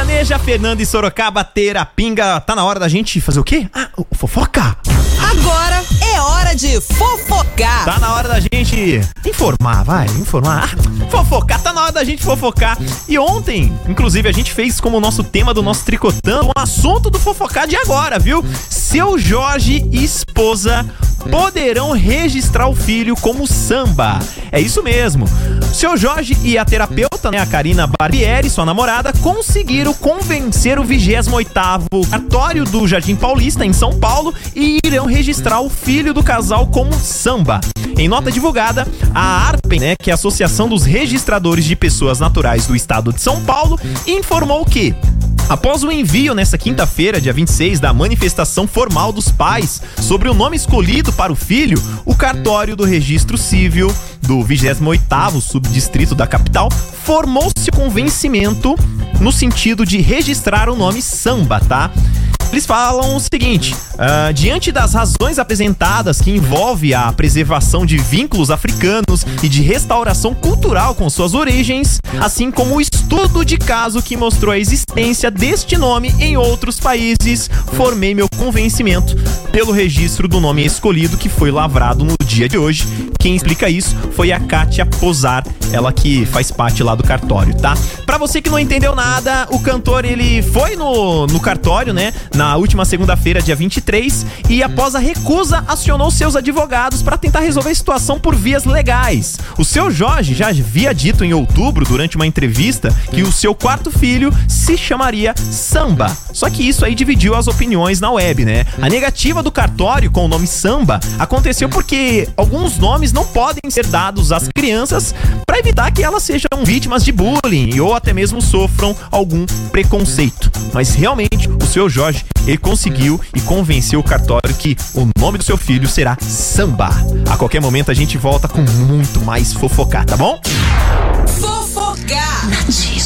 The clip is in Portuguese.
Sertaneja, Fernanda e Sorocaba, ter a pinga. Tá na hora da gente fazer o quê? Ah, fofoca! Agora é hora de fofocar. Tá na hora da gente informar, vai, informar. Fofocar, tá na hora da gente fofocar. E ontem, inclusive, a gente fez como nosso tema do nosso tricotando o assunto do fofocar de agora, viu? Seu Jorge e esposa poderão registrar o filho como samba. É isso mesmo. Seu Jorge e a terapeuta, né, a Karina Barbieri, sua namorada, conseguiram convencer o 28º cartório do Jardim Paulista, em São Paulo, e irão registrar o filho do casal como samba. Em nota divulgada, a ARPEN, né, que é a Associação dos Registradores de Pessoas Naturais do Estado de São Paulo, informou que Após o envio nesta quinta-feira, dia 26, da manifestação formal dos pais sobre o nome escolhido para o filho, o cartório do Registro Civil do 28º Subdistrito da capital formou-se o convencimento no sentido de registrar o nome Samba, tá? Eles falam o seguinte: uh, diante das razões apresentadas que envolve a preservação de vínculos africanos e de restauração cultural com suas origens, assim como o estudo de caso que mostrou a existência deste nome em outros países, formei meu convencimento pelo registro do nome escolhido que foi lavrado no dia de hoje. Quem explica isso foi a Kátia Posar, ela que faz parte lá do cartório, tá? Para você que não entendeu nada, o cantor ele foi no, no cartório, né? Na última segunda-feira, dia 23, e após a recusa, acionou seus advogados para tentar resolver a situação por vias legais. O seu Jorge já havia dito em outubro, durante uma entrevista, que o seu quarto filho se chamaria Samba. Só que isso aí dividiu as opiniões na web, né? A negativa do cartório com o nome Samba aconteceu porque alguns nomes não podem ser dados às crianças para evitar que elas sejam vítimas de bullying ou até mesmo sofram algum preconceito. Mas realmente o seu Jorge ele conseguiu e convenceu o cartório que o nome do seu filho será Samba. A qualquer momento a gente volta com muito mais fofocar, tá bom? Fofocar. Nativa.